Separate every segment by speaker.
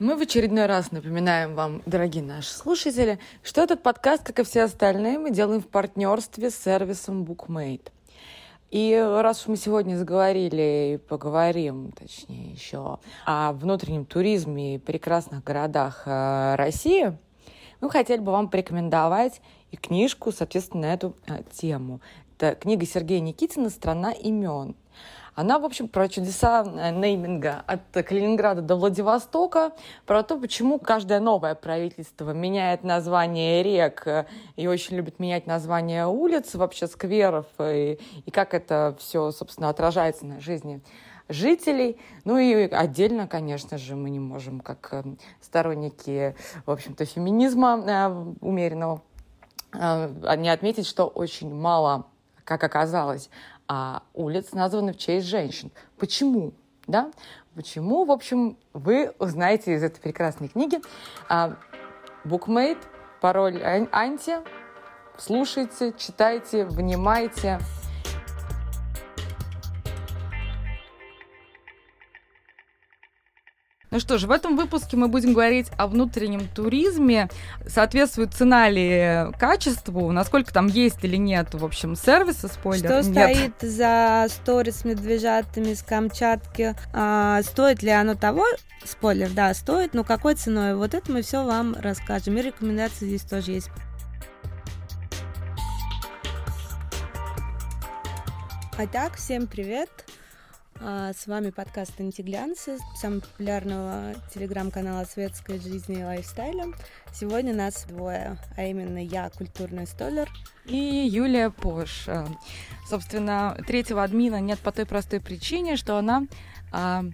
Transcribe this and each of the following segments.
Speaker 1: Мы в очередной раз напоминаем вам, дорогие наши слушатели, что этот подкаст, как и все остальные, мы делаем в партнерстве с сервисом BookMate. И раз уж мы сегодня заговорили и поговорим, точнее, еще о внутреннем туризме и прекрасных городах э, России, мы хотели бы вам порекомендовать и книжку, соответственно, на эту э, тему. Это книга Сергея Никитина «Страна имен». Она, в общем, про чудеса э, нейминга от Калининграда до Владивостока, про то, почему каждое новое правительство меняет название рек э, и очень любит менять название улиц, вообще скверов, и, и как это все, собственно, отражается на жизни жителей. Ну и отдельно, конечно же, мы не можем, как э, сторонники, в общем-то, феминизма умеренного, не отметить, что очень мало, как оказалось, а улиц названы в честь женщин. Почему? Да? Почему, в общем, вы узнаете из этой прекрасной книги. А, Букмейт, пароль Анти. Слушайте, читайте, внимайте. Ну что ж, в этом выпуске мы будем говорить о внутреннем туризме. Соответствует цена ли качеству, насколько там есть или нет, в общем, сервиса, спойлер.
Speaker 2: Что нет. стоит за сторис с медвежатами с Камчатки? А, стоит ли оно того? Спойлер, да, стоит, но какой ценой? Вот это мы все вам расскажем. И рекомендации здесь тоже есть. Итак, всем привет! А, с вами подкаст «Антиглянцы», самого популярного телеграм-канала светской жизни и лайфстайля. Сегодня нас двое, а именно я, культурный столер.
Speaker 1: И Юлия Пош. Собственно, третьего админа нет по той простой причине, что она а,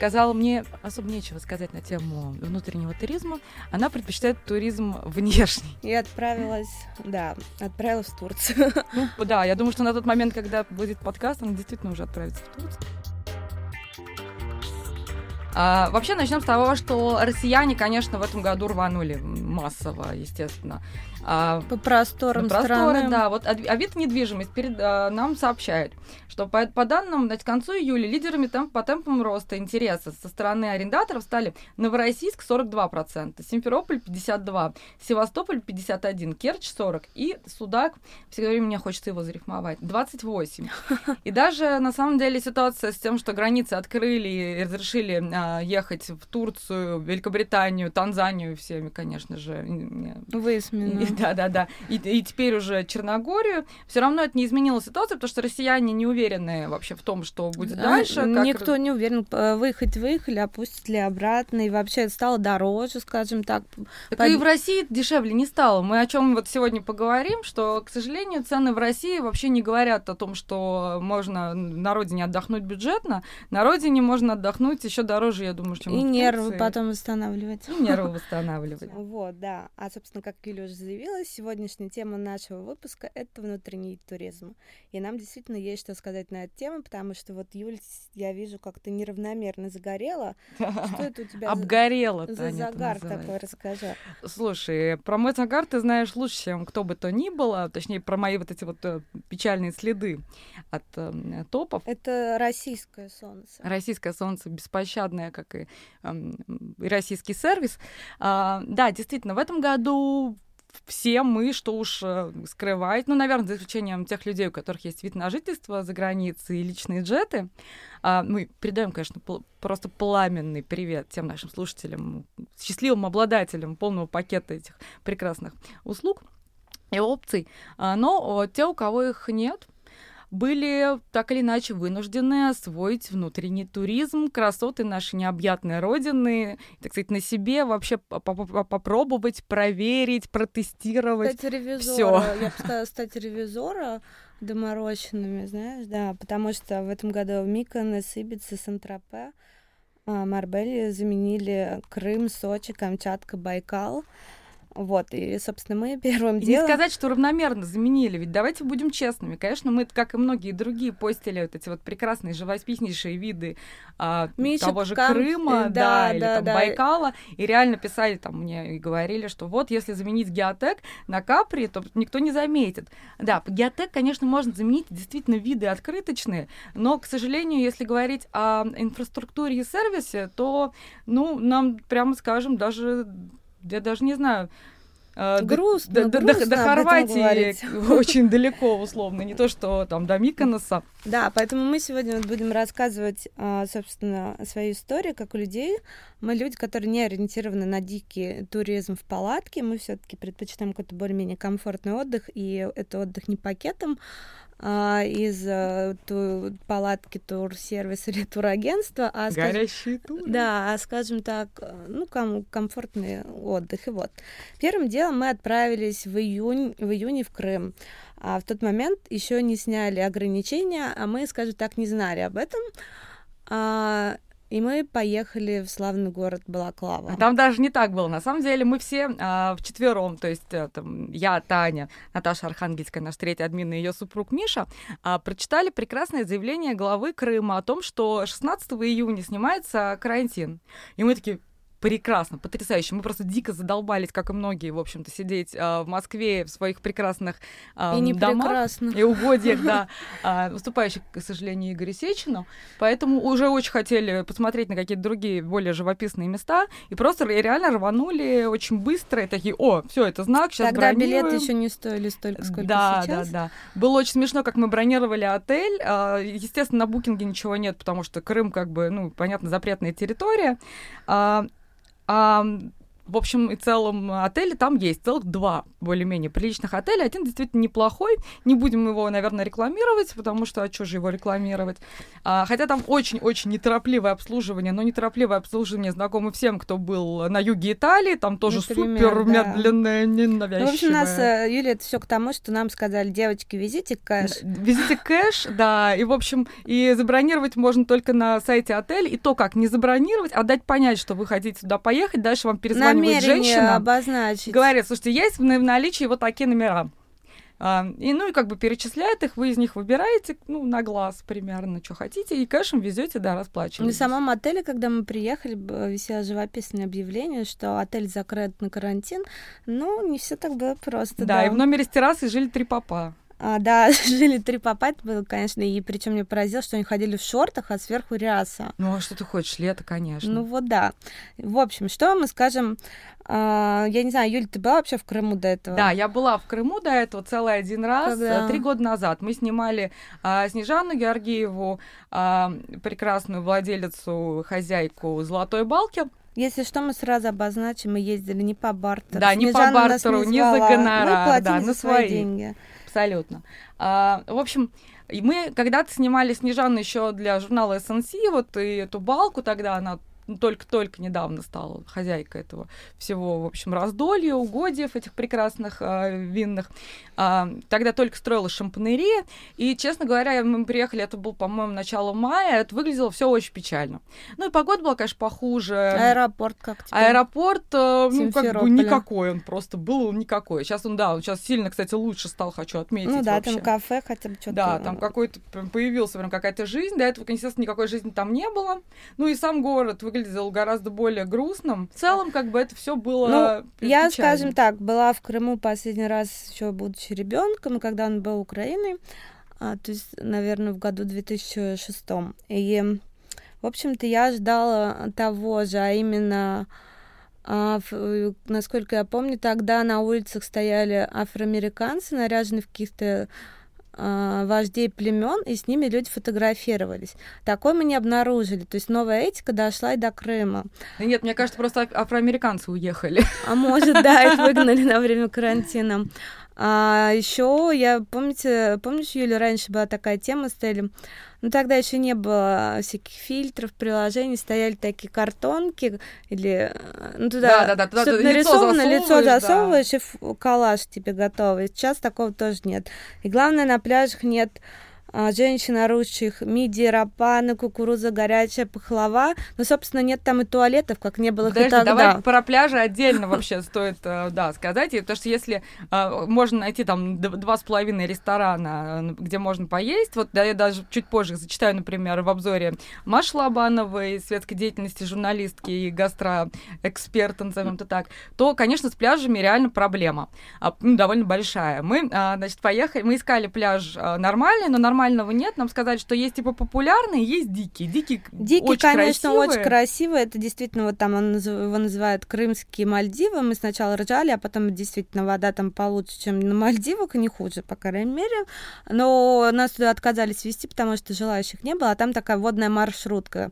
Speaker 1: сказала мне особо нечего сказать на тему внутреннего туризма. Она предпочитает туризм внешний.
Speaker 2: И отправилась, да, отправилась в Турцию.
Speaker 1: Ну, да, я думаю, что на тот момент, когда будет подкаст, она действительно уже отправится в Турцию. А, вообще начнем с того, что россияне, конечно, в этом году рванули массово, естественно.
Speaker 2: А, по просторам
Speaker 1: по страны. да. Вот Авито недвижимость перед а, нам сообщает, что по, по данным, значит, к концу июля лидерами темп, по темпам роста интереса со стороны арендаторов стали Новороссийск 42%, Симферополь 52%, Севастополь 51%, Керчь 40% и Судак, всегда время мне хочется его зарифмовать, 28%. И даже, на самом деле, ситуация с тем, что границы открыли и разрешили а, ехать в Турцию, Великобританию, Танзанию, всеми, конечно же.
Speaker 2: Выяснено.
Speaker 1: Да-да-да. И, и теперь уже Черногорию. Все равно это не изменило ситуацию, потому что россияне не уверены вообще в том, что будет а, дальше. Как...
Speaker 2: Никто не уверен, выехать выехали, опустить ли обратно. И вообще это стало дороже, скажем так.
Speaker 1: Так Под... и в России дешевле не стало. Мы о чем вот сегодня поговорим, что, к сожалению, цены в России вообще не говорят о том, что можно на родине отдохнуть бюджетно. На родине можно отдохнуть еще дороже, я думаю, чем
Speaker 2: И нервы потом восстанавливать.
Speaker 1: И нервы восстанавливать.
Speaker 2: Вот, да. А, собственно, как Юля уже заявила, сегодняшняя тема нашего выпуска — это внутренний туризм. И нам действительно есть что сказать на эту тему, потому что вот, Юль, я вижу, как ты неравномерно загорела. Что это у тебя
Speaker 1: Обгорела,
Speaker 2: за, за загар такой, расскажи.
Speaker 1: Слушай, про мой загар ты знаешь лучше, чем кто бы то ни было, точнее, про мои вот эти вот э, печальные следы от э, топов.
Speaker 2: Это российское солнце.
Speaker 1: Российское солнце, беспощадное, как и, э, и российский сервис. А, да, действительно, в этом году все мы, что уж э, скрывать, ну, наверное, за исключением тех людей, у которых есть вид на жительство за границей и личные джеты, а, мы передаем, конечно, просто пламенный привет тем нашим слушателям, счастливым обладателям полного пакета этих прекрасных услуг и опций. А, но те, у кого их нет, были так или иначе вынуждены освоить внутренний туризм, красоты нашей необъятной родины, так сказать, на себе вообще попробовать, проверить, протестировать.
Speaker 2: Стать ревизора. Всё. Я бы сказала, стать ревизора доморощенными, знаешь, да, потому что в этом году в Миконос, Ибица, Сан-Тропе, а, Марбель заменили Крым, Сочи, Камчатка, Байкал. Вот, и, собственно, мы первым
Speaker 1: и
Speaker 2: делом...
Speaker 1: не сказать, что равномерно заменили, ведь давайте будем честными. Конечно, мы, как и многие другие, постили вот эти вот прекрасные, живописнейшие виды а,
Speaker 2: Мишек,
Speaker 1: того же
Speaker 2: кам...
Speaker 1: Крыма,
Speaker 2: да,
Speaker 1: да,
Speaker 2: да,
Speaker 1: или там
Speaker 2: да.
Speaker 1: Байкала, и реально писали там мне и говорили, что вот если заменить геотек на Капри, то никто не заметит. Да, геотек, конечно, можно заменить, действительно, виды открыточные, но, к сожалению, если говорить о инфраструктуре и сервисе, то, ну, нам, прямо скажем, даже я даже не знаю, э,
Speaker 2: грустно,
Speaker 1: до, до,
Speaker 2: грустно
Speaker 1: до, до Хорватии очень далеко, условно, не то, что там до Миконоса.
Speaker 2: Да, поэтому мы сегодня вот будем рассказывать, а, собственно, свою историю, как у людей. Мы люди, которые не ориентированы на дикий туризм в палатке, мы все таки предпочитаем какой-то более-менее комфортный отдых, и это отдых не пакетом, а, из а, ту, палатки турсервиса или турагентства, а
Speaker 1: Горящие туры.
Speaker 2: да, а скажем так, ну ком- комфортный отдых. И вот первым делом мы отправились в июнь, в июне в Крым. А в тот момент еще не сняли ограничения, а мы, скажем так, не знали об этом. А, и мы поехали в славный город Балаклава.
Speaker 1: Там даже не так было. На самом деле мы все а, вчетвером, то есть а, там, я, Таня, Наташа Архангельская, наш третий админ и ее супруг Миша, а, прочитали прекрасное заявление главы Крыма о том, что 16 июня снимается карантин. И мы такие, прекрасно, потрясающе. Мы просто дико задолбались, как и многие, в общем-то, сидеть э, в Москве в своих прекрасных э,
Speaker 2: И не
Speaker 1: домах
Speaker 2: прекрасно.
Speaker 1: и угодьях, да, э, выступающих, к сожалению, Игоря Сечину. Поэтому уже очень хотели посмотреть на какие-то другие, более живописные места, и просто реально рванули очень быстро, и такие, о, все, это знак, сейчас
Speaker 2: Тогда
Speaker 1: бронируем.
Speaker 2: билеты еще не стоили столько, сколько
Speaker 1: да,
Speaker 2: сейчас.
Speaker 1: Да, да, Было очень смешно, как мы бронировали отель. А, Естественно, на букинге ничего нет, потому что Крым, как бы, ну, понятно, запретная территория. А, а, в общем и целом отели там есть, целых два более-менее приличных отеля. Один действительно неплохой. Не будем его, наверное, рекламировать, потому что, а что же его рекламировать? А, хотя там очень-очень неторопливое обслуживание, но неторопливое обслуживание знакомо всем, кто был на юге Италии. Там тоже
Speaker 2: Например,
Speaker 1: супер
Speaker 2: да.
Speaker 1: медленное, ненавязчивое.
Speaker 2: Ну, в общем, нас, э, Юля, это все к тому, что нам сказали, девочки, везите кэш.
Speaker 1: Везите кэш, да, и, в общем, и забронировать можно только на сайте отеля, и то как, не забронировать, а дать понять, что вы хотите туда поехать, дальше вам перезванивает
Speaker 2: Намерение
Speaker 1: женщина,
Speaker 2: обозначить.
Speaker 1: говорит, слушайте, есть в наличии вот такие номера. А, и, ну, и как бы перечисляет их, вы из них выбираете, ну, на глаз примерно, что хотите, и кэшем везете, да,
Speaker 2: На
Speaker 1: расплачиваетесь.
Speaker 2: самом отеле, когда мы приехали, висело живописное объявление, что отель закрыт на карантин. Ну, не все так было просто.
Speaker 1: Да, и в номере с террасой жили три папа.
Speaker 2: А, да, жили три папа, это было, конечно, и причем меня поразило, что они ходили в шортах, а сверху ряса.
Speaker 1: Ну, а что ты хочешь, лето, конечно.
Speaker 2: Ну вот да. В общем, что мы скажем, а, я не знаю, Юль, ты была вообще в Крыму до этого?
Speaker 1: Да, я была в Крыму до этого целый один раз,
Speaker 2: Когда?
Speaker 1: три года назад. Мы снимали а, Снежану Георгиеву, а, прекрасную владелицу, хозяйку «Золотой балки».
Speaker 2: Если что, мы сразу обозначим, мы ездили не по бартеру.
Speaker 1: Да, не по
Speaker 2: Снежана
Speaker 1: бартеру, не за гонорар, да, на
Speaker 2: свои
Speaker 1: свои.
Speaker 2: деньги.
Speaker 1: Абсолютно. А, в общем, мы когда-то снимали Снежану еще для журнала SNC, вот и эту балку тогда она ну, только-только недавно стала хозяйкой этого всего, в общем, раздолья, угодьев этих прекрасных а, винных. А, тогда только строилась шампанерия, и, честно говоря, мы приехали, это был, по-моему, начало мая, это выглядело все очень печально. Ну и погода была, конечно, похуже.
Speaker 2: Аэропорт как тебе?
Speaker 1: Аэропорт, э, ну, как бы никакой он просто был, он никакой. Сейчас он, да, он сейчас сильно, кстати, лучше стал, хочу отметить
Speaker 2: Ну да,
Speaker 1: вообще.
Speaker 2: там кафе хотя бы что-то.
Speaker 1: Да, там какой-то появился прям какая-то жизнь. До этого, естественно, никакой жизни там не было. Ну и сам город выглядел гораздо более грустным. В целом, как бы это все было.
Speaker 2: Ну, я,
Speaker 1: печально.
Speaker 2: скажем так, была в Крыму последний раз еще будучи ребенком, когда он был Украиной, а, то есть, наверное, в году 2006. И, в общем-то, я ожидала того же, а именно а, ф- насколько я помню, тогда на улицах стояли афроамериканцы, наряженные в каких-то вождей племен, и с ними люди фотографировались. Такое мы не обнаружили. То есть новая этика дошла и до Крыма.
Speaker 1: Нет, мне кажется, просто аф- афроамериканцы уехали.
Speaker 2: А может, да, их выгнали на время карантина. А еще я, помните, помнишь, Юля, раньше была такая тема, стояли, ну тогда еще не было всяких фильтров, приложений, стояли такие картонки или э, ну туда,
Speaker 1: Да-да-да, туда
Speaker 2: чтоб
Speaker 1: ты лицо
Speaker 2: нарисовано лицо
Speaker 1: засовываешь, да.
Speaker 2: и коллаж тебе готовый. Сейчас такого тоже нет. И главное на пляжах нет а, женщин орущих мидии, рапаны, кукуруза, горячая пахлава. Но, собственно, нет там и туалетов, как не было
Speaker 1: Подожди,
Speaker 2: тогда.
Speaker 1: давай про пляжи отдельно вообще стоит, э, да, сказать. Потому что если э, можно найти там два с половиной ресторана, где можно поесть, вот да, я даже чуть позже зачитаю, например, в обзоре Маши Лобановой, светской деятельности журналистки и гастроэксперта, назовем это так, то, конечно, с пляжами реально проблема а, ну, довольно большая. Мы, а, значит, поехали, мы искали пляж нормальный, но нормального нет. Нам сказали, что есть типа популярные, есть дикие. Дикие,
Speaker 2: Дикий,
Speaker 1: очень
Speaker 2: конечно,
Speaker 1: красивые.
Speaker 2: очень красивый. Это действительно вот там он, его называют крымские Мальдивы. Мы сначала ржали, а потом действительно вода там получше, чем на Мальдивах, не хуже, по крайней мере. Но нас туда отказались вести, потому что желающих не было, а там такая водная маршрутка.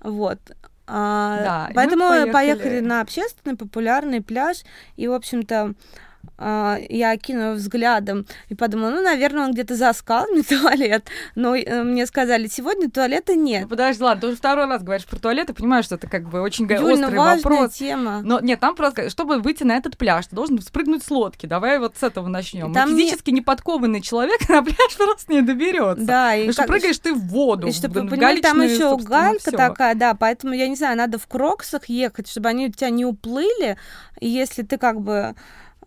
Speaker 2: Вот. А,
Speaker 1: Да, и мы
Speaker 2: поэтому
Speaker 1: поехали.
Speaker 2: поехали на общественный популярный пляж, и, в общем-то, я окинула взглядом и подумала, ну, наверное, он где-то за скалами туалет. Но э, мне сказали, сегодня туалета нет.
Speaker 1: Ну, Подожди, ладно, ты уже второй раз говоришь про туалет, и понимаешь, что это как бы очень
Speaker 2: Юль, ну,
Speaker 1: острый
Speaker 2: важная
Speaker 1: вопрос.
Speaker 2: тема.
Speaker 1: Но нет, там просто, чтобы выйти на этот пляж, ты должен спрыгнуть с лодки. Давай вот с этого начнем.
Speaker 2: Там
Speaker 1: Физически неподкованный человек на пляж просто не доберется.
Speaker 2: Да, и
Speaker 1: Потому что
Speaker 2: как-
Speaker 1: прыгаешь ты в воду.
Speaker 2: И чтобы
Speaker 1: в
Speaker 2: понимали, там еще галька
Speaker 1: всё.
Speaker 2: такая, да, поэтому, я не знаю, надо в кроксах ехать, чтобы они у тебя не уплыли, и если ты как бы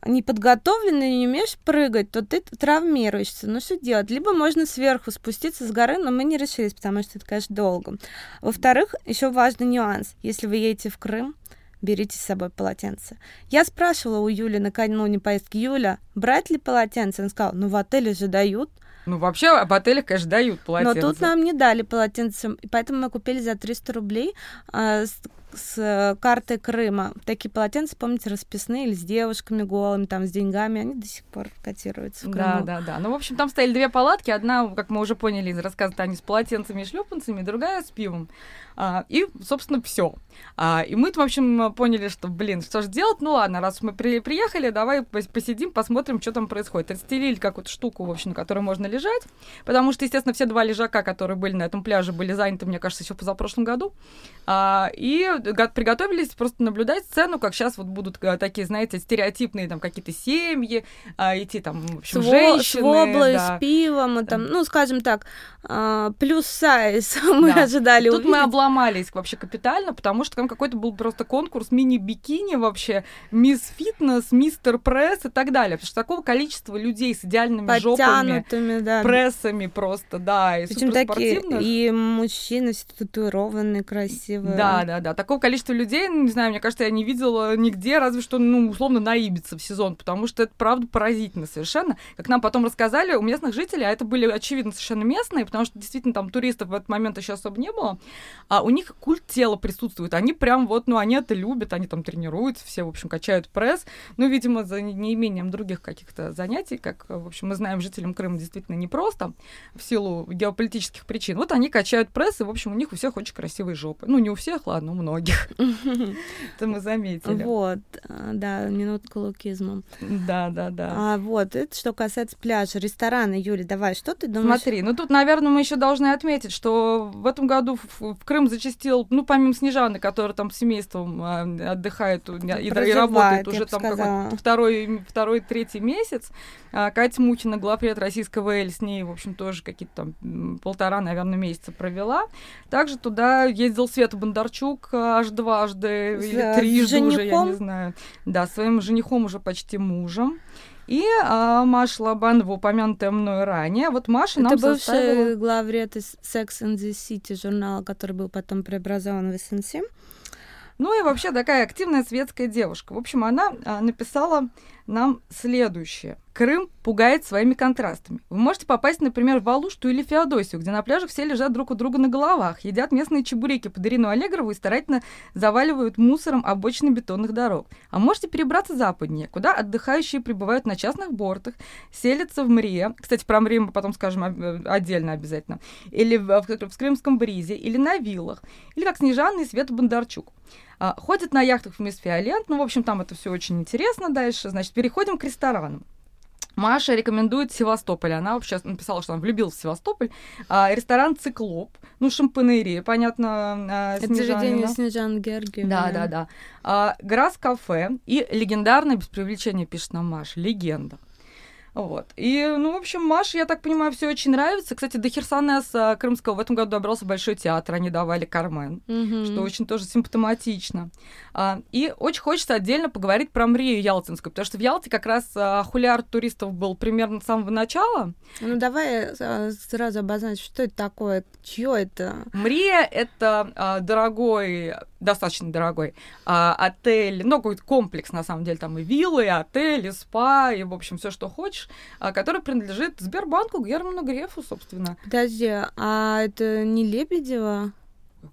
Speaker 2: не подготовленный, не умеешь прыгать, то ты травмируешься. Ну что делать? Либо можно сверху спуститься с горы, но мы не решились, потому что это, конечно, долго. Во-вторых, еще важный нюанс. Если вы едете в Крым, берите с собой полотенце. Я спрашивала у Юли накануне поездки, Юля, брать ли полотенце? Она сказала, ну в отеле же дают.
Speaker 1: Ну, вообще, в отелях, конечно, дают полотенце.
Speaker 2: Но тут нам не дали полотенце, поэтому мы купили за 300 рублей а, с, э, картой Крыма. Такие полотенца, помните, расписные или с девушками голыми, там, с деньгами, они до сих пор котируются в Крыму.
Speaker 1: Да, да, да. Ну, в общем, там стояли две палатки. Одна, как мы уже поняли из рассказа Тани, с полотенцами и шлепанцами, другая с пивом. А, и, собственно, все. А, и мы, в общем, поняли, что, блин, что же делать? Ну ладно, раз мы при- приехали, давай пос- посидим, посмотрим, что там происходит. Отстелили какую-то штуку, в общем, на которой можно лежать. Потому что, естественно, все два лежака, которые были на этом пляже, были заняты, мне кажется, еще позапрошлом году. А, и приготовились просто наблюдать сцену, как сейчас вот будут э, такие, знаете, стереотипные там какие-то семьи, а, идти там, в общем,
Speaker 2: С, во-
Speaker 1: женщины.
Speaker 2: с воблой,
Speaker 1: да.
Speaker 2: с пивом, и там, ну, скажем так, а, плюс сайз мы
Speaker 1: Да.
Speaker 2: ожидали
Speaker 1: Тут мы
Speaker 2: увидеть.
Speaker 1: обломались вообще капитально, потому что там какой-то был просто конкурс мини-бикини вообще, мисс фитнес, мистер пресс и так далее. Потому что такого количества людей с идеальными жопами,
Speaker 2: да.
Speaker 1: прессами просто, да, и
Speaker 2: Причем такие, и мужчины татуированные, красивые.
Speaker 1: Да, да, да. Такого количества людей, ну, не знаю, мне кажется, я не видела нигде, разве что, ну, условно, на в сезон, потому что это, правда, поразительно совершенно. Как нам потом рассказали, у местных жителей, а это были, очевидно, совершенно местные, потому что действительно там туристов в этот момент еще особо не было, а у них культ тела присутствует. Они прям вот, ну, они это любят, они там тренируются, все, в общем, качают пресс. Ну, видимо, за не- неимением других каких-то занятий, как, в общем, мы знаем, жителям Крыма действительно непросто в силу геополитических причин. Вот они качают пресс, и, в общем, у них у всех очень красивые жопы. Ну, не у всех, ладно, у многих. Это мы заметили.
Speaker 2: Вот, а, да, минутка лукизма.
Speaker 1: Да, да, да.
Speaker 2: А вот, это что касается пляжа, ресторана, Юля, давай, что ты думаешь?
Speaker 1: Смотри, ну тут, наверное, мы еще должны отметить, что в этом году в, Крым зачастил, ну, помимо Снежаны, которая там с семейством а, отдыхает и, работает уже там второй, второй, третий месяц. А, Катя Мутина, главред российского Эль, с ней, в общем, тоже какие-то там полтора, наверное, месяца провела. Также туда ездил Света Бондарчук а, аж дважды
Speaker 2: С,
Speaker 1: или трижды уже, я не знаю. Да, своим женихом уже почти мужем. И а, Маша Лобанова, упомянутая мной ранее. Вот Маша
Speaker 2: Это
Speaker 1: нам
Speaker 2: бывший
Speaker 1: составила...
Speaker 2: главред из Sex and the City журнала, который был потом преобразован в СНС.
Speaker 1: Ну и вообще такая активная светская девушка. В общем, она а, написала нам следующее. Крым пугает своими контрастами. Вы можете попасть, например, в Алушту или Феодосию, где на пляже все лежат друг у друга на головах, едят местные чебуреки под Ирину Аллегрову и старательно заваливают мусором обочины бетонных дорог. А можете перебраться западнее, куда отдыхающие прибывают на частных бортах, селятся в Мрие. Кстати, про Мрию мы потом скажем об- отдельно обязательно. Или в, в- в Крымском бризе, или на виллах. Или как Снежана и Света Бондарчук. А, ходят на яхтах в мисс Фиолент. Ну, в общем, там это все очень интересно дальше. Значит, переходим к ресторанам. Маша рекомендует Севастополь. Она вообще написала, что она влюбилась в Севастополь. А, ресторан «Циклоп». Ну, шампанерия, понятно, а,
Speaker 2: Это
Speaker 1: Снежанина.
Speaker 2: заведение Снежан Георгиевны.
Speaker 1: Да, да, да. А, Грас кафе и легендарное, без привлечения, пишет нам Маша, легенда. Вот. И, ну, в общем, Маше, я так понимаю, все очень нравится. Кстати, до Херсонеса Крымского в этом году добрался Большой театр, они давали Кармен, mm-hmm. что очень тоже симптоматично. А, и очень хочется отдельно поговорить про Мрию Ялтинскую, потому что в Ялте как раз а, хуляр туристов был примерно с самого начала.
Speaker 2: Ну, давай а, сразу обозначим, что это такое, чье это?
Speaker 1: Мрия — это а, дорогой, достаточно дорогой а, отель, ну, какой-то комплекс, на самом деле, там и виллы, и отели, и спа, и, в общем, все, что хочешь а, который принадлежит Сбербанку Герману Грефу, собственно.
Speaker 2: Подожди, а это не Лебедева?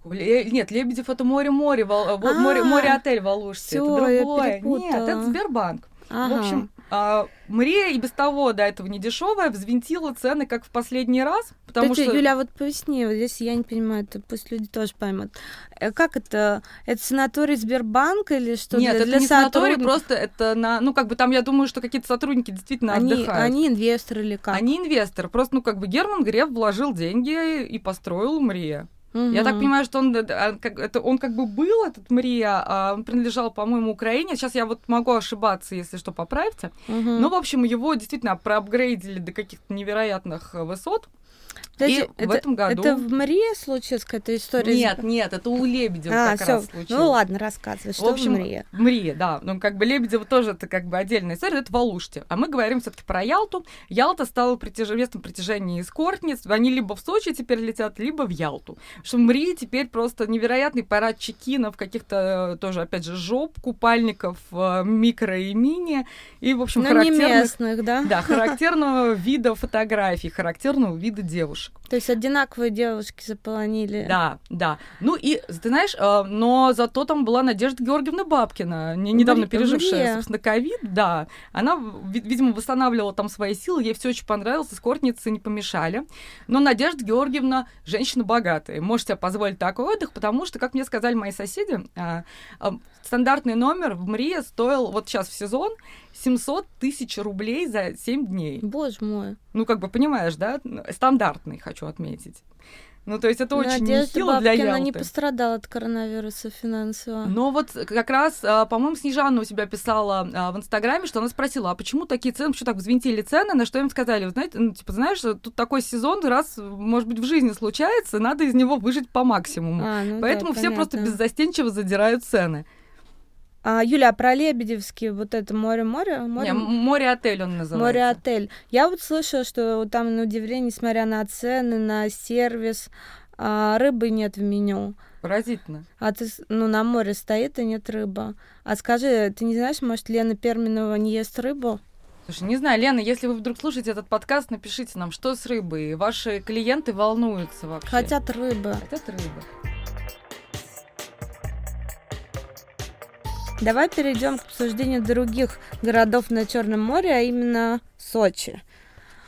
Speaker 1: Нет, Лебедев это море-море, вол... море, море-отель в Алуште. Это другое. Нет, это Сбербанк. Ага. В общем, а, Мрия и без того до этого не дешевая, взвинтила цены как в последний раз, потому
Speaker 2: Кстати,
Speaker 1: что...
Speaker 2: Юля, а вот поясни, вот здесь я не понимаю, это пусть люди тоже поймут. Э, как это? Это санаторий Сбербанка или что?
Speaker 1: Нет,
Speaker 2: для,
Speaker 1: это для не санаторий, просто это на... Ну, как бы там, я думаю, что какие-то сотрудники действительно
Speaker 2: они,
Speaker 1: отдыхают.
Speaker 2: Они инвесторы или как?
Speaker 1: Они инвесторы. Просто, ну, как бы Герман Греф вложил деньги и построил Мрия. Я так понимаю, что он, а, это, он как бы был, этот Мрия, а он принадлежал, по-моему, Украине. Сейчас я вот могу ошибаться, если что, поправьте. Угу. Но, в общем, его действительно проапгрейдили до каких-то невероятных высот.
Speaker 2: Подожди, и это, в этом году... Это в Марии случилась какая-то история?
Speaker 1: Нет, нет, это у Лебедева а, как всё. раз случилось.
Speaker 2: Ну ладно, рассказывай, что в, общем? В Марии,
Speaker 1: да. Ну, как бы Лебедева тоже это как бы отдельная история, это в Алуште. А мы говорим все таки про Ялту. Ялта стала притяж... местом притяжения эскортниц. Они либо в Сочи теперь летят, либо в Ялту. Что в Марии теперь просто невероятный парад чекинов, каких-то тоже, опять же, жоп, купальников, э, микро и мини. И, в общем,
Speaker 2: Но
Speaker 1: характерных...
Speaker 2: не местных, да?
Speaker 1: Да, характерного вида фотографий, характерного вида девушек.
Speaker 2: То есть одинаковые девушки заполонили.
Speaker 1: Да, да. Ну и, ты знаешь, э, но зато там была Надежда Георгиевна Бабкина, недавно пережившая, собственно, ковид, да. Она, видимо, восстанавливала там свои силы, ей все очень понравилось, эскортницы не помешали. Но Надежда Георгиевна женщина богатая, может себе позволить такой отдых, потому что, как мне сказали мои соседи, а, а, стандартный номер в Мрии стоил вот сейчас в сезон 700 тысяч рублей за 7 дней.
Speaker 2: Боже мой.
Speaker 1: Ну, как бы, понимаешь, да? Стандартный, хочу отметить. Ну, то есть это очень
Speaker 2: Надежда
Speaker 1: нехило для Ялты.
Speaker 2: не пострадала от коронавируса финансово.
Speaker 1: Но вот как раз, а, по-моему, Снежана у себя писала а, в Инстаграме, что она спросила, а почему такие цены, почему так взвинтили цены, на что им сказали, вы знаете, ну, типа, знаешь, тут такой сезон раз, может быть, в жизни случается, надо из него выжить по максимуму. А, ну Поэтому да, все понятно. просто беззастенчиво задирают цены.
Speaker 2: А, Юля, а про Лебедевский, вот это море-море?
Speaker 1: Море... море-отель он называется.
Speaker 2: Море-отель. Я вот слышала, что там, на удивление, несмотря на цены, на сервис, а, рыбы нет в меню.
Speaker 1: Поразительно.
Speaker 2: А ты, ну, на море стоит, и нет рыбы. А скажи, ты не знаешь, может, Лена Перминова не ест рыбу?
Speaker 1: Слушай, не знаю, Лена, если вы вдруг слушаете этот подкаст, напишите нам, что с рыбой. Ваши клиенты волнуются вообще.
Speaker 2: Хотят рыбы.
Speaker 1: Хотят рыбы.
Speaker 2: Давай перейдем к обсуждению других городов на Черном море, а именно Сочи.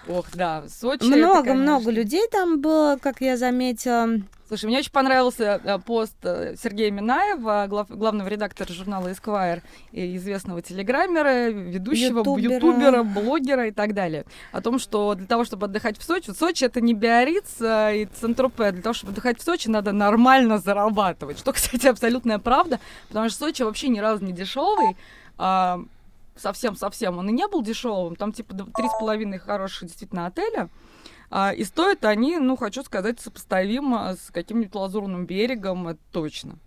Speaker 1: Ох, да, Сочи.
Speaker 2: Много-много людей там было, как я заметила.
Speaker 1: Слушай, мне очень понравился э, пост э, Сергея Минаева, глав, главного редактора журнала Esquire, и известного телеграммера, ведущего, ютубера. ютубера, блогера и так далее. О том, что для того, чтобы отдыхать в Сочи, Сочи это не Биарриц э, и Центропе, для того, чтобы отдыхать в Сочи, надо нормально зарабатывать. Что, кстати, абсолютная правда, потому что Сочи вообще ни разу не дешевый. А, совсем-совсем он и не был дешевым. Там типа три с половиной хороших действительно отеля. А, и стоят они, ну, хочу сказать, сопоставимо с каким-нибудь лазурным берегом, это точно.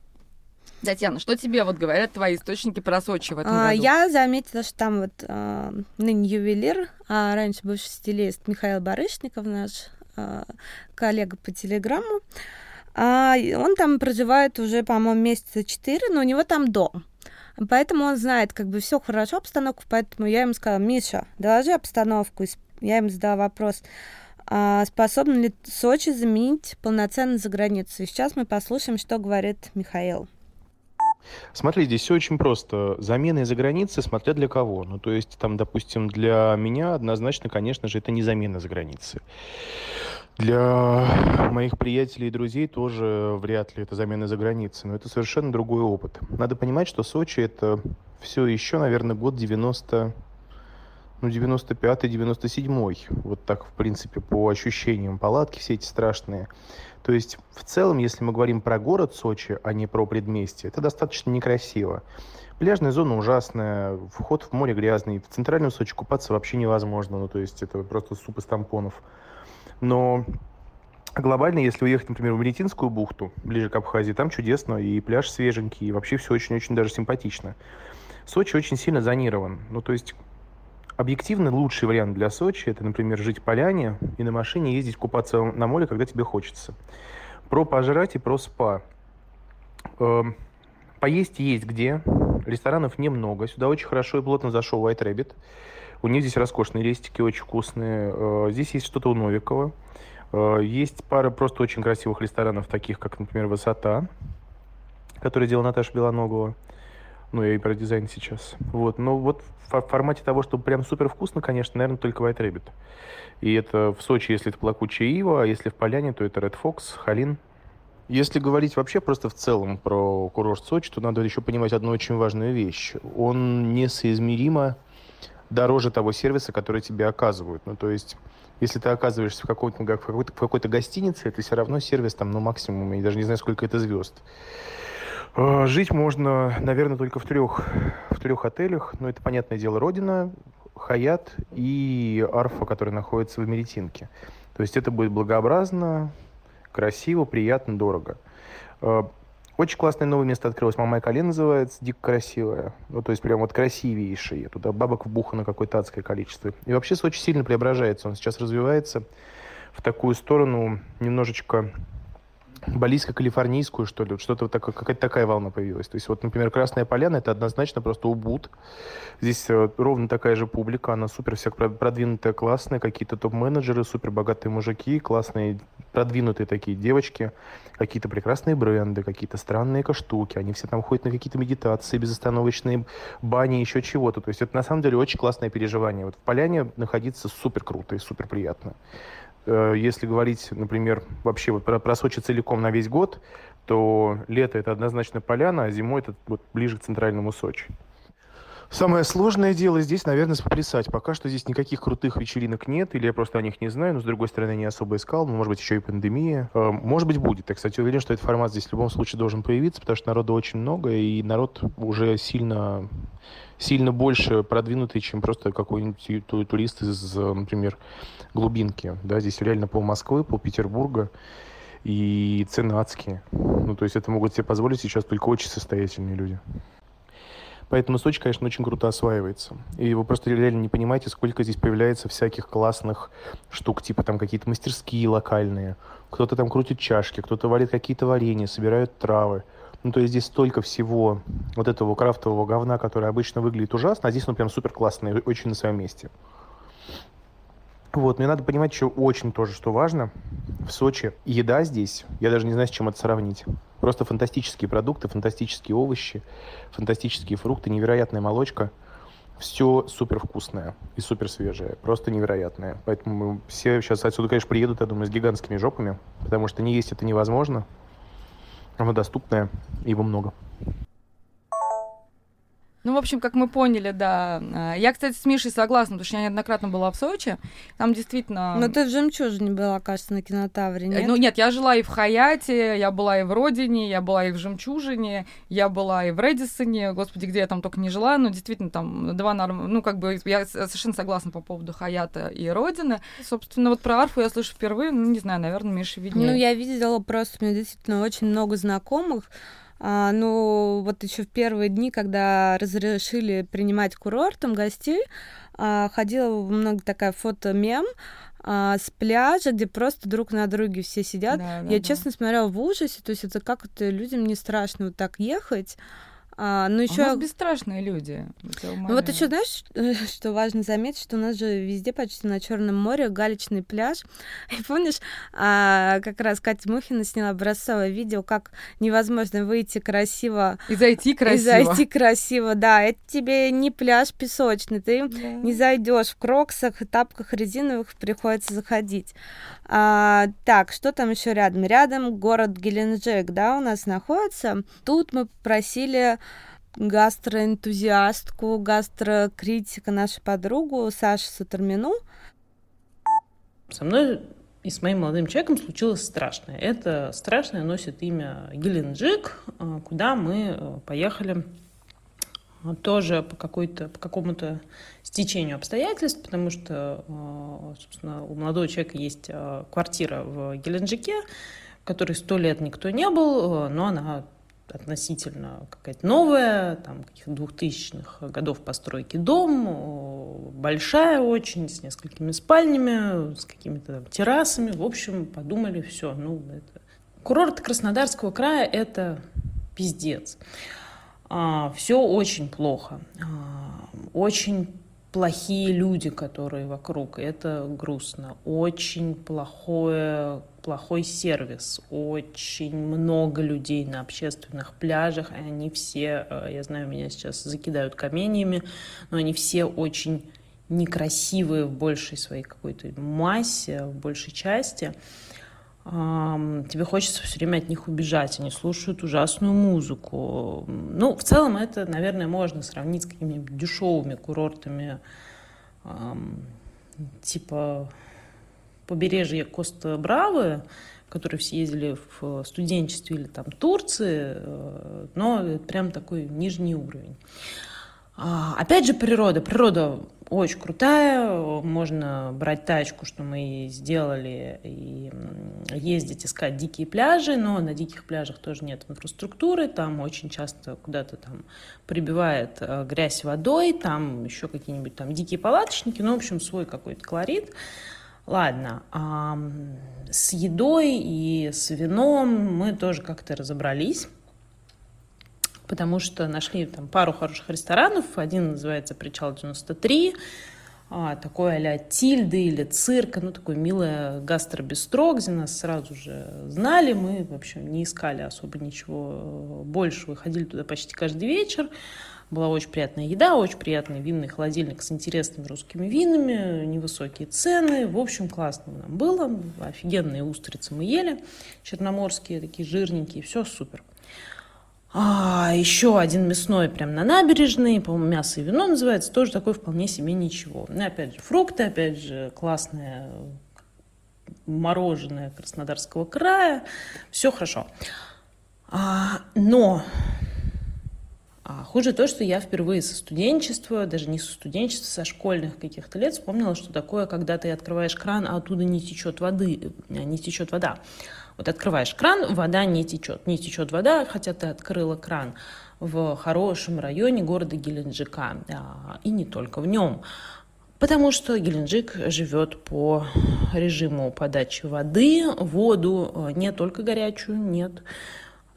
Speaker 1: Татьяна, что тебе вот говорят твои источники про Сочи в этом а, году?
Speaker 2: Я заметила, что там вот а, ныне ювелир, а раньше бывший стилист Михаил Барышников, наш а, коллега по телеграмму, а, он там проживает уже, по-моему, месяца четыре, но у него там дом. Поэтому он знает, как бы все хорошо, обстановку, поэтому я ему сказала, Миша, доложи обстановку. Я ему задала вопрос, а способен ли Сочи заменить полноценно за границу? И сейчас мы послушаем, что говорит Михаил.
Speaker 3: Смотри, здесь все очень просто. Замена из-за границы, смотря для кого. Ну, то есть, там, допустим, для меня однозначно, конечно же, это не замена за границей. Для моих приятелей и друзей тоже вряд ли это замена за границей, но это совершенно другой опыт. Надо понимать, что Сочи это все еще, наверное, год 90 ну, 95-й, 97-й. Вот так, в принципе, по ощущениям. Палатки все эти страшные. То есть, в целом, если мы говорим про город Сочи, а не про предместье, это достаточно некрасиво. Пляжная зона ужасная, вход в море грязный. В центральном Сочи купаться вообще невозможно. Ну, то есть, это просто суп из тампонов. Но глобально, если уехать, например, в Меретинскую бухту, ближе к Абхазии, там чудесно, и пляж свеженький, и вообще все очень-очень даже симпатично. Сочи очень сильно зонирован. Ну, то есть Объективно лучший вариант для Сочи – это, например, жить в поляне и на машине ездить купаться на море, когда тебе хочется. Про пожрать и про спа. Эм, поесть есть где. Ресторанов немного. Сюда очень хорошо и плотно зашел White Rabbit. У них здесь роскошные рестики, очень вкусные. Э, здесь есть что-то у Новикова. Э, есть пара просто очень красивых ресторанов, таких как, например, «Высота», который делал Наташа Белоногова. Ну, я и про дизайн сейчас. Вот. Но вот в формате того, чтобы прям супер вкусно, конечно, наверное, только White Rabbit. И это в Сочи, если это плакучая ива, а если в Поляне, то это Red Fox, Халин. Если говорить вообще просто в целом про курорт Сочи, то надо еще понимать одну очень важную вещь. Он несоизмеримо дороже того сервиса, который тебе оказывают. Ну, то есть, если ты оказываешься в, какой-то, в, какой-то, в какой-то гостинице, это все равно сервис там, ну, максимум, я даже не знаю, сколько это звезд. А, жить можно, наверное, только в трех, в трех отелях. Но это, понятное дело, Родина, Хаят и Арфа, который находится в Америтинке. То есть это будет благообразно, красиво, приятно, дорого. А, очень классное новое место открылось. Мама Кале называется, дико красивое. Ну, то есть прям вот красивейшее. Туда бабок вбухано какое-то адское количество. И вообще очень сильно преображается. Он сейчас развивается в такую сторону немножечко балийско-калифорнийскую, что ли, вот что-то вот такое, какая-то такая волна появилась. То есть вот, например, Красная Поляна, это однозначно просто убуд. Здесь э, ровно такая же публика, она супер вся продвинутая, классная, какие-то топ-менеджеры, супер богатые мужики, классные, продвинутые такие девочки, какие-то прекрасные бренды, какие-то странные штуки, они все там ходят на какие-то медитации, безостановочные бани, еще чего-то. То есть это на самом деле очень классное переживание. Вот в Поляне находиться супер круто и супер приятно. Э, если говорить, например, вообще вот про, про Сочи целиком на весь год, то лето это однозначно поляна, а зимой это вот ближе к центральному Сочи. Самое сложное дело здесь, наверное, поплясать. Пока что здесь никаких крутых вечеринок нет, или я просто о них не знаю, но, с другой стороны, не особо искал. Ну, может быть, еще и пандемия. Э, может быть, будет. Я, кстати, уверен, что этот формат здесь в любом случае должен появиться, потому что народу очень много, и народ уже сильно сильно больше продвинутый, чем просто какой-нибудь турист из, например, глубинки. Да, здесь реально пол Москвы, пол Петербурга и цены адские. Ну, то есть это могут себе позволить сейчас только очень состоятельные люди. Поэтому Сочи, конечно, очень круто осваивается. И вы просто реально не понимаете, сколько здесь появляется всяких классных штук, типа там какие-то мастерские локальные. Кто-то там крутит чашки, кто-то варит какие-то варенья, собирают травы. Ну, то есть здесь столько всего вот этого крафтового говна, которое обычно выглядит ужасно, а здесь он прям супер классный, очень на своем месте. Вот, но надо понимать еще очень тоже, что важно. В Сочи еда здесь, я даже не знаю, с чем это сравнить. Просто фантастические продукты, фантастические овощи, фантастические фрукты, невероятная молочка. Все супер вкусное и супер свежее, просто невероятное. Поэтому все сейчас отсюда, конечно, приедут, я думаю, с гигантскими жопами, потому что не есть это невозможно. Оно доступное, его много.
Speaker 1: Ну, в общем, как мы поняли, да. А, я, кстати, с Мишей согласна, потому что я неоднократно была в Сочи. Там действительно...
Speaker 2: Но ты в Жемчужине была, кажется, на кинотавре, нет?
Speaker 1: Ну, нет, я жила и в Хаяте, я была и в Родине, я была и в Жемчужине, я была и в Редисоне. Господи, где я там только не жила. Но действительно, там два норм... Ну, как бы, я совершенно согласна по поводу Хаята и Родины. Собственно, вот про арфу я слышу впервые. Ну, не знаю, наверное, Миша виднее.
Speaker 2: Ну, я видела просто, у меня действительно очень много знакомых, а, ну, вот еще в первые дни, когда разрешили принимать курортом гостей, а, ходила много такая фото-мем, а, с пляжа, где просто друг на друге все сидят. Да, да, Я, да. честно, смотрела в ужасе, то есть это как это людям не страшно вот так ехать,
Speaker 1: а, ну еще... У нас бесстрашные люди.
Speaker 2: Ну вот еще знаешь, что важно заметить, что у нас же везде почти на Черном море галечный пляж. И помнишь, а, как раз Катя Мухина сняла образцовое видео, как невозможно выйти красиво.
Speaker 1: И зайти красиво.
Speaker 2: И зайти красиво, да. Это тебе не пляж песочный, ты да. не зайдешь в кроксах тапках резиновых, приходится заходить. А, так, что там еще рядом? Рядом город Геленджик, да, у нас находится. Тут мы попросили гастроэнтузиастку, гастрокритика, нашу подругу Сашу Сатармину.
Speaker 4: Со мной и с моим молодым человеком случилось страшное. Это страшное носит имя Геленджик, э, куда мы э, поехали тоже по, какой-то, по какому-то стечению обстоятельств, потому что, э, собственно, у молодого человека есть квартира в Геленджике, которой сто лет никто не был, но она относительно какая-то новая, там, каких-то двухтысячных годов постройки дом, большая очень, с несколькими спальнями, с какими-то там террасами. В общем, подумали, все, ну, это... Курорт Краснодарского края – это пиздец. А, все очень плохо. А, очень плохие люди, которые вокруг. Это грустно. Очень плохое плохой сервис, очень много людей на общественных пляжах, и они все, э, я знаю, меня сейчас закидают каменьями, но они все очень некрасивые в большей своей какой-то массе, в большей части. Тебе хочется все время от них убежать, они слушают ужасную музыку. Ну, в целом это, наверное, можно сравнить с какими-нибудь дешевыми курортами, типа побережье Коста-Бравы, которые все ездили в студенчестве или там Турции, э, но прям такой нижний уровень. А, опять же, природа. Природа очень крутая. Можно брать тачку, что мы сделали, и ездить, искать дикие пляжи, но на диких пляжах тоже нет инфраструктуры. Там очень часто куда-то там прибивает э, грязь водой, там еще какие-нибудь там дикие палаточники, ну, в общем, свой какой-то колорит. Ладно, а с едой и с вином мы тоже как-то разобрались, потому что нашли там пару хороших ресторанов. Один называется «Причал 93», а, такой а-ля Тильды или Цирка, ну, такое милое гастробистро, где нас сразу же знали. Мы, в общем, не искали особо ничего больше, выходили туда почти каждый вечер. Была очень приятная еда, очень приятный винный холодильник с интересными русскими винами, невысокие цены. В общем, классно нам было. Офигенные устрицы мы ели, черноморские, такие жирненькие, все супер. А, еще один мясной прям на набережной, по-моему, мясо и вино называется, тоже такой вполне себе ничего. Ну, опять же, фрукты, опять же, классное мороженое Краснодарского края, все хорошо. А, но хуже то, что я впервые со студенчества, даже не со студенчества, со школьных каких-то лет вспомнила, что такое, когда ты открываешь кран, а оттуда не течет воды, э, не течет вода. Вот открываешь кран, вода не течет. Не течет вода, хотя ты открыла кран в хорошем районе города Геленджика. А, и не только в нем. Потому что Геленджик живет по режиму подачи воды, воду, э, не только горячую, нет,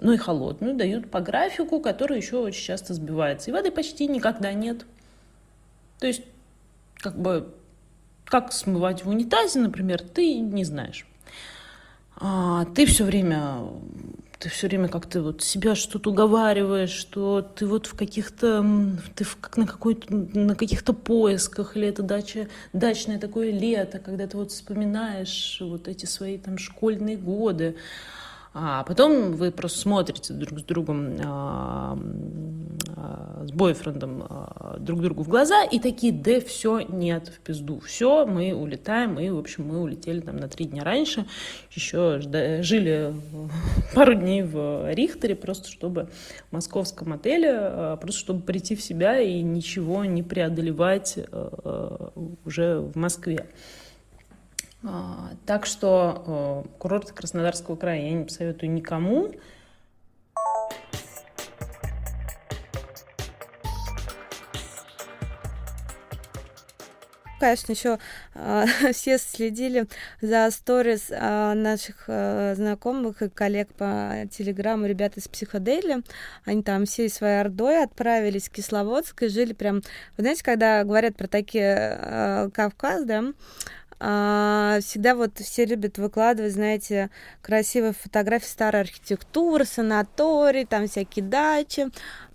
Speaker 4: ну и холодную дают по графику, который еще очень часто сбивается. И воды почти никогда нет. То есть, как бы, как смывать в унитазе, например, ты не знаешь. А, ты все время ты все время как-то вот себя что-то уговариваешь, что ты вот в каких-то, ты в, как на какой-то, на каких-то поисках, или это дача, дачное такое лето, когда ты вот вспоминаешь вот эти свои там школьные годы, а потом вы просто смотрите друг с другом, а, а, с бойфрендом а, друг другу в глаза и такие, да все, нет, в пизду, все, мы улетаем, и, в общем, мы улетели там на три дня раньше, еще жили пару дней в Рихтере, просто чтобы в московском отеле, просто чтобы прийти в себя и ничего не преодолевать уже в Москве. А, так что э, курорты Краснодарского края я не посоветую никому.
Speaker 2: конечно, еще э, все следили за сторис э, наших э, знакомых и коллег по телеграмму, ребят из психодели. Они там всей своей ордой отправились в Кисловодск и жили прям... Вы знаете, когда говорят про такие э, Кавказ, да, а, всегда вот все любят выкладывать, знаете, красивые фотографии старой архитектуры, санаторий, там всякие дачи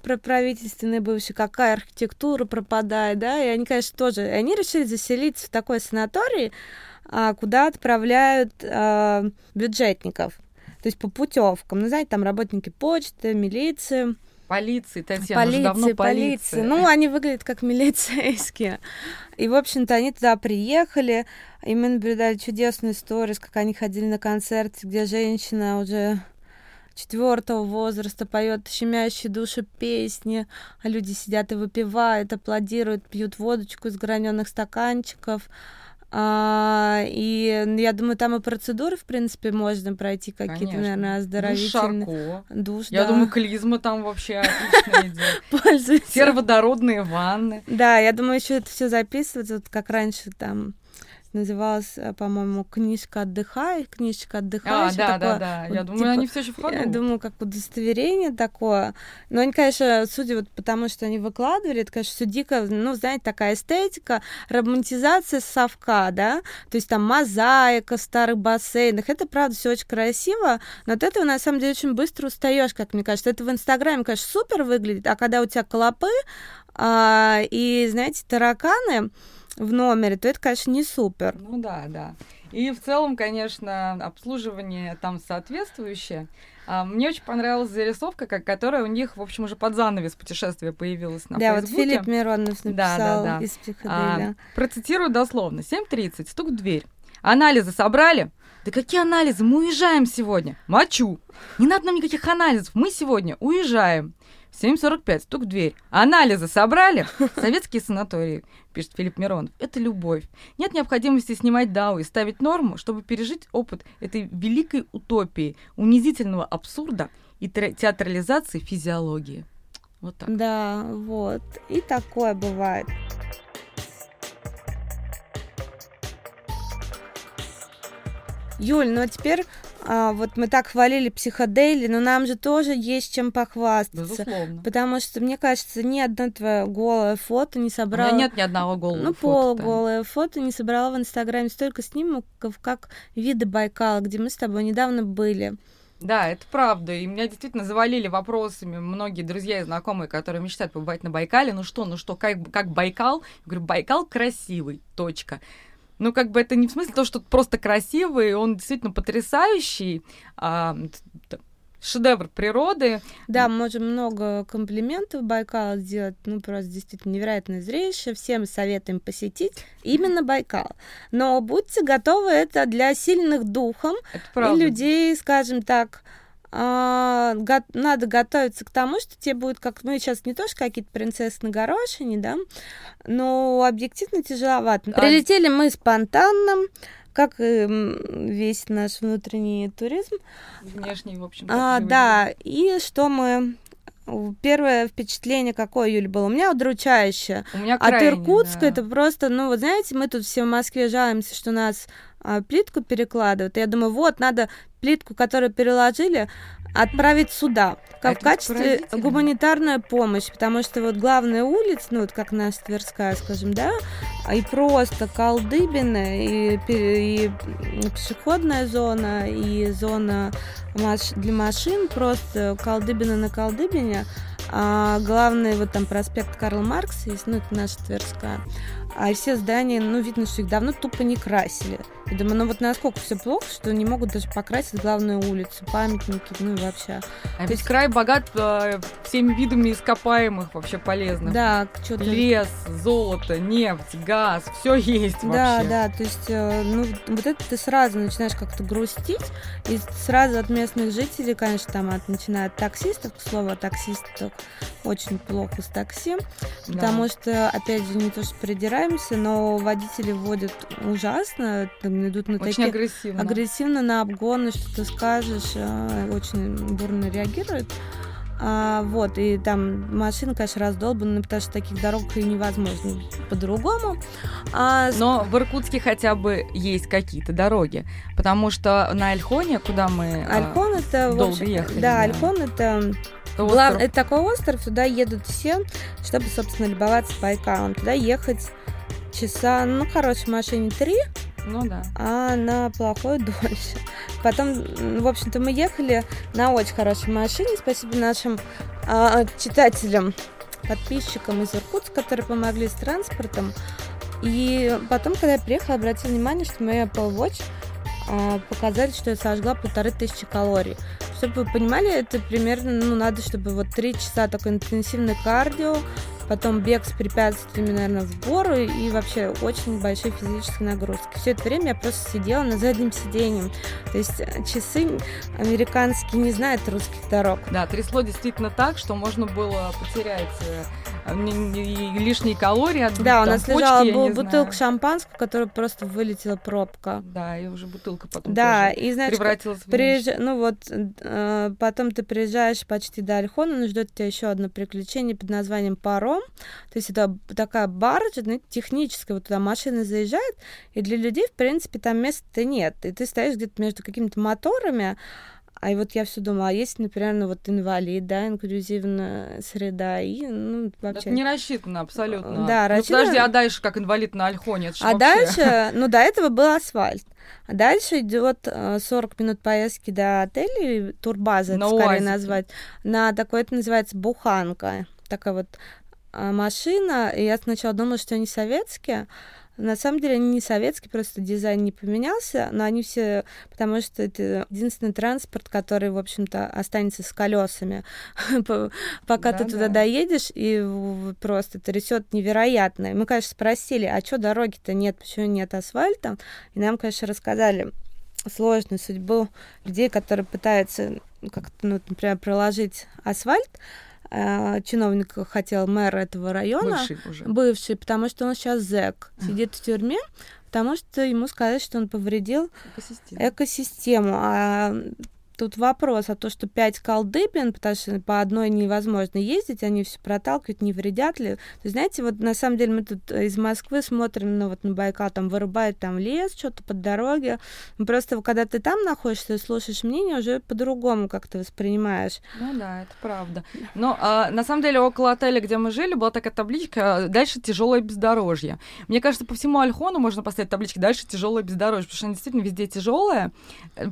Speaker 2: про правительственные бывшие, какая архитектура пропадает, да, и они, конечно, тоже, и они решили заселиться в такой санаторий, а, куда отправляют а, бюджетников, то есть по путевкам, ну, знаете, там работники почты, милиции,
Speaker 1: Полиции, Татьяна, полиции, уже давно полиции.
Speaker 2: Ну, они выглядят как милицейские. И, в общем-то, они туда приехали, и мы наблюдали чудесную историю, как они ходили на концерт, где женщина уже четвертого возраста поет щемящие души песни, а люди сидят и выпивают, аплодируют, пьют водочку из граненых стаканчиков. А, и ну, я думаю, там и процедуры, в принципе, можно пройти какие-то, наверное, оздоровительные.
Speaker 1: Душ, шарко. Душ, я да. думаю, клизма там вообще отлично идет. Пользуйся. Сероводородные ванны.
Speaker 2: Да, я думаю, еще это все записывается, вот как раньше там называлась, э, по-моему, книжка отдыхай, книжечка отдыхай.
Speaker 1: А, да, такое, да, да. Вот, я думаю, типа, они все еще в ходу.
Speaker 2: Я думаю, как удостоверение такое. Но они, конечно, судя вот потому, что они выкладывали, это, конечно, все дико, ну, знаете, такая эстетика, романтизация совка, да, то есть там мозаика в старых бассейнах. Это, правда, все очень красиво, но от этого, на самом деле, очень быстро устаешь, как мне кажется. Это в Инстаграме, конечно, супер выглядит, а когда у тебя клопы а, и, знаете, тараканы, в номере, то это, конечно, не супер.
Speaker 1: Ну да, да. И в целом, конечно, обслуживание там соответствующее. А, мне очень понравилась зарисовка, которая у них, в общем, уже под занавес путешествия появилась на
Speaker 2: да,
Speaker 1: Фейсбуке.
Speaker 2: Вот Филипп Миронов написал да, да, да. из психоделия.
Speaker 1: А, процитирую дословно. 7.30, стук в дверь. Анализы собрали? Да какие анализы? Мы уезжаем сегодня. Мочу. Не надо нам никаких анализов. Мы сегодня уезжаем. 7.45, стук в дверь. Анализы собрали? Советские санатории, пишет Филипп Миронов. Это любовь. Нет необходимости снимать дау и ставить норму, чтобы пережить опыт этой великой утопии, унизительного абсурда и театрализации физиологии. Вот так.
Speaker 2: Да, вот. И такое бывает. Юль, ну а теперь а, вот мы так хвалили психодели, но нам же тоже есть чем похвастаться.
Speaker 1: Безусловно.
Speaker 2: Потому что, мне кажется, ни одно твое голое фото не собрало...
Speaker 1: У меня нет ни одного голого
Speaker 2: ну,
Speaker 1: фото.
Speaker 2: Ну, полуголое фото не собрала в Инстаграме столько снимков, как виды Байкала, где мы с тобой недавно были.
Speaker 1: Да, это правда. И меня действительно завалили вопросами многие друзья и знакомые, которые мечтают побывать на Байкале. Ну что, ну что, как, как Байкал? Я говорю, Байкал красивый, точка. Ну, как бы это не в смысле того, что просто красивый, он действительно потрясающий. А, шедевр природы.
Speaker 2: Да, можем много комплиментов Байкала сделать. Ну, просто действительно невероятное зрелище. Всем советуем посетить именно Байкал. Но будьте готовы, это для сильных духом и людей, скажем так, го- надо готовиться к тому, что тебе будет, как мы сейчас не то, что какие-то принцессы на горошине, да, но объективно тяжеловато. А... Прилетели мы спонтанно, как и весь наш внутренний туризм.
Speaker 1: Внешний, в общем.
Speaker 2: А, да, и что мы Первое впечатление какое, Юля, было? У меня удручающее.
Speaker 1: У меня крайне,
Speaker 2: От Иркутска да. это просто, ну, вот знаете, мы тут все в Москве жалуемся, что нас а, плитку перекладывают. Я думаю, вот, надо плитку, которую переложили, отправить сюда, как а в качестве гуманитарная помощь, потому что вот главная улица, ну вот как наша Тверская, скажем, да, и просто колдыбины, и, и пешеходная зона, и зона для машин, просто колдыбина на колдыбине, а главный вот там проспект Карл Маркс есть, ну это наша Тверская, а все здания, ну видно, что их давно тупо не красили. Я думаю, ну вот насколько все плохо, что не могут даже покрасить главную улицу, памятники, ну и вообще.
Speaker 1: А ведь есть... край богат э, всеми видами ископаемых вообще полезных.
Speaker 2: Да, что-то...
Speaker 1: Лес, золото, нефть, газ, все есть
Speaker 2: да, вообще. Да, да, то есть, э, ну вот это ты сразу начинаешь как-то грустить, и сразу от местных жителей, конечно, там от, начиная от таксистов, к слову, о таксистах очень плохо с такси, да. потому что, опять же, не то, что придираемся, но водители водят ужасно, идут на
Speaker 1: очень
Speaker 2: такие...
Speaker 1: агрессивно.
Speaker 2: Агрессивно на обгоны, что ты скажешь, а, очень бурно реагируют. А, вот, и там машина, конечно, раздолбана, потому что таких дорог и невозможно по-другому.
Speaker 1: А... Но в Иркутске хотя бы есть какие-то дороги, потому что на Альхоне, куда мы
Speaker 2: а, Альхон а, это,
Speaker 1: долго общем, ехали.
Speaker 2: Да, да, Альхон это Глав... Это такой остров, туда едут все, чтобы, собственно, любоваться Байкалом. Туда ехать часа, ну, короче, в машине три,
Speaker 1: ну да.
Speaker 2: А на плохой дольше. Потом, в общем-то, мы ехали на очень хорошей машине. Спасибо нашим а, читателям, подписчикам из Иркутска, которые помогли с транспортом. И потом, когда я приехала, обратила внимание, что моя Apple Watch а, показали, что я сожгла полторы тысячи калорий. Чтобы вы понимали, это примерно, ну, надо, чтобы вот три часа такой интенсивный кардио, потом бег с препятствиями, наверное, в гору и вообще очень большие физические нагрузки. Все это время я просто сидела на заднем сиденье. То есть э, часы американские не знают русских дорог.
Speaker 1: Да, трясло действительно так, что можно было потерять э, лишние калории от
Speaker 2: Да, у нас почки, лежала бутылка шампанского, которая просто вылетела пробка.
Speaker 1: Да, и уже бутылка потом
Speaker 2: да, и, знаешь,
Speaker 1: превратилась в
Speaker 2: приезж... Ну вот, э, потом ты приезжаешь почти до Альхона, но ждет тебя еще одно приключение под названием паром. То есть это такая баржа, знаете, техническая, вот туда машина заезжает, и для людей, в принципе, там места нет. И ты стоишь где-то между какими-то моторами, а и вот я все думала, а есть, например, ну вот инвалид, да, инклюзивная среда, и ну вообще...
Speaker 1: Это не рассчитано абсолютно.
Speaker 2: Да,
Speaker 1: ну,
Speaker 2: рассчитано...
Speaker 1: подожди, а дальше как инвалид на Альхоне?
Speaker 2: А
Speaker 1: вообще...
Speaker 2: дальше, ну до этого был асфальт. А дальше идет 40 э, минут поездки до отеля, турбаза, это скорее назвать, на такой, это называется буханка, такая вот э, машина, и я сначала думала, что они советские, на самом деле они не советские, просто дизайн не поменялся, но они все, потому что это единственный транспорт, который, в общем-то, останется с колесами, пока да, ты туда да. доедешь, и просто трясет невероятно. мы, конечно, спросили, а что дороги-то нет, почему нет асфальта? И нам, конечно, рассказали сложную судьбу людей, которые пытаются как-то, ну, например, проложить асфальт, чиновник хотел мэр этого района,
Speaker 1: бывший, уже.
Speaker 2: бывший потому что он сейчас зэк, сидит в тюрьме, потому что ему сказали, что он повредил экосистему. экосистему. А Тут вопрос, а то, что пять колдыбин, потому что по одной невозможно ездить, они все проталкивают, не вредят ли. То знаете, вот на самом деле мы тут из Москвы смотрим ну, вот на Байкал, там вырубают там лес, что-то под дороги. Просто когда ты там находишься и слушаешь мнение, уже по-другому как-то воспринимаешь.
Speaker 1: Ну да, это правда. Но а, на самом деле около отеля, где мы жили, была такая табличка «Дальше тяжелое бездорожье». Мне кажется, по всему Альхону можно поставить таблички «Дальше тяжелое бездорожье», потому что они действительно везде тяжелые.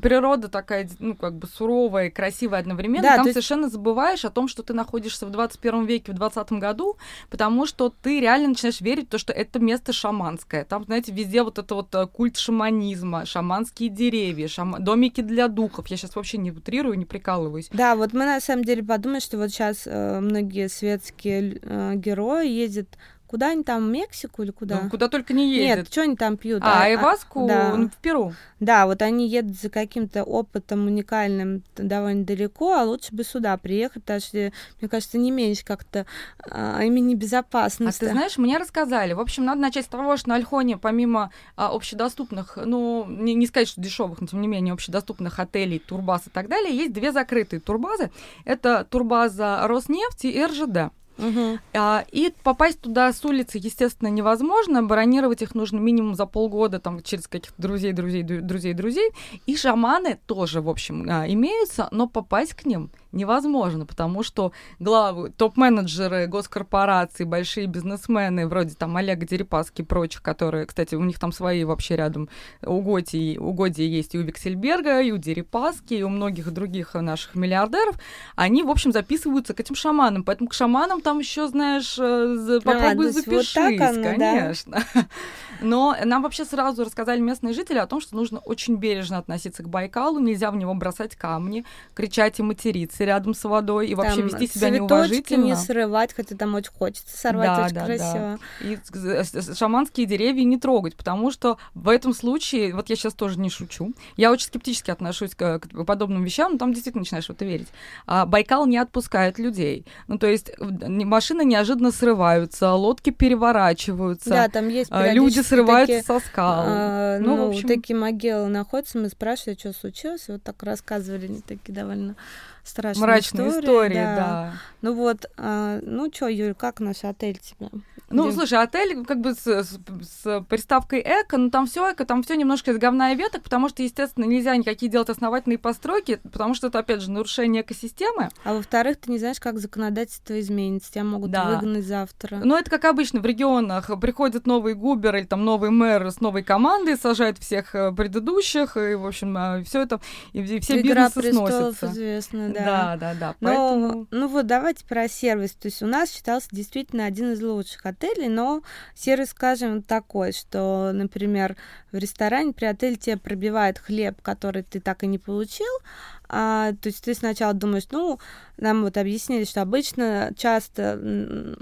Speaker 1: Природа такая, ну, как как бы суровая и красивая одновременно, да, там есть... совершенно забываешь о том, что ты находишься в 21 веке, в 20 году, потому что ты реально начинаешь верить в то, что это место шаманское. Там, знаете, везде вот это вот э, культ шаманизма, шаманские деревья, шама... домики для духов. Я сейчас вообще не утрирую, не прикалываюсь.
Speaker 2: Да, вот мы на самом деле подумали, что вот сейчас э, многие светские э, герои ездят Куда они там, в Мексику или куда?
Speaker 1: Ну, куда только не ездят.
Speaker 2: Нет, что они там пьют?
Speaker 1: А, а айваску да. в Перу.
Speaker 2: Да, вот они едут за каким-то опытом уникальным довольно далеко, а лучше бы сюда приехать, потому что, мне кажется, не меньше как-то а, имени безопасности.
Speaker 1: А ты знаешь, мне рассказали. В общем, надо начать с того, что на Альхоне, помимо а, общедоступных, ну, не, не сказать, что дешевых, но тем не менее, общедоступных отелей, турбаз и так далее, есть две закрытые турбазы. Это турбаза Роснефти и РЖД.
Speaker 2: Угу.
Speaker 1: А, и попасть туда с улицы, естественно, невозможно. Бронировать их нужно минимум за полгода, там, через каких-то друзей, друзей, друзей, друзей. И шаманы тоже, в общем, а, имеются, но попасть к ним невозможно, потому что главы, топ-менеджеры госкорпораций, большие бизнесмены, вроде там Олега Дерипаски и прочих, которые, кстати, у них там свои вообще рядом угодья, угодья есть и у Виксельберга, и у Дерипаски, и у многих других наших миллиардеров, они, в общем, записываются к этим шаманам. Поэтому к шаманам там еще, знаешь, э, попробуй а, запишись, вот оно, конечно. Да. Но нам вообще сразу рассказали местные жители о том, что нужно очень бережно относиться к Байкалу, нельзя в него бросать камни, кричать и материться рядом с водой и вообще там вести себя неуважительно.
Speaker 2: не срывать, хотя там очень хочется сорвать, да, очень да, красиво.
Speaker 1: Да. И шаманские деревья не трогать, потому что в этом случае, вот я сейчас тоже не шучу, я очень скептически отношусь к, к подобным вещам, но там действительно начинаешь в это верить. А Байкал не отпускает людей. Ну, то есть машины неожиданно срываются, лодки переворачиваются.
Speaker 2: Да, там есть
Speaker 1: а, люди срываются такие, со скал. А,
Speaker 2: ну, ну общем... такие могилы находятся, мы спрашивали, что случилось, вот так рассказывали, они такие довольно страшные
Speaker 1: Мрачные
Speaker 2: истории.
Speaker 1: истории, да. да.
Speaker 2: Ну вот, а, ну что, Юль, как наш отель тебе?
Speaker 1: Ну, Где... слушай, отель как бы с, с, с приставкой эко, но там все эко, там все немножко из говна и веток, потому что, естественно, нельзя никакие делать основательные постройки, потому что это, опять же, нарушение экосистемы.
Speaker 2: А во-вторых, ты не знаешь, как законодательство изменится, тебя могут да. выгнать завтра.
Speaker 1: Ну, это как обычно в регионах. Приходит новый губер или там новый мэр с новой командой, сажает всех э, предыдущих, и, в общем, э, все это, и все
Speaker 2: Игра
Speaker 1: бизнесы сносятся.
Speaker 2: известно, да.
Speaker 1: Да, да, да.
Speaker 2: Поэтому... Но, ну вот давайте про сервис. То есть у нас считался действительно один из лучших отелей отелей, но сервис, скажем, такой, что, например, в ресторане при отеле тебе пробивает хлеб, который ты так и не получил, а, то есть ты сначала думаешь, ну, нам вот объяснили, что обычно часто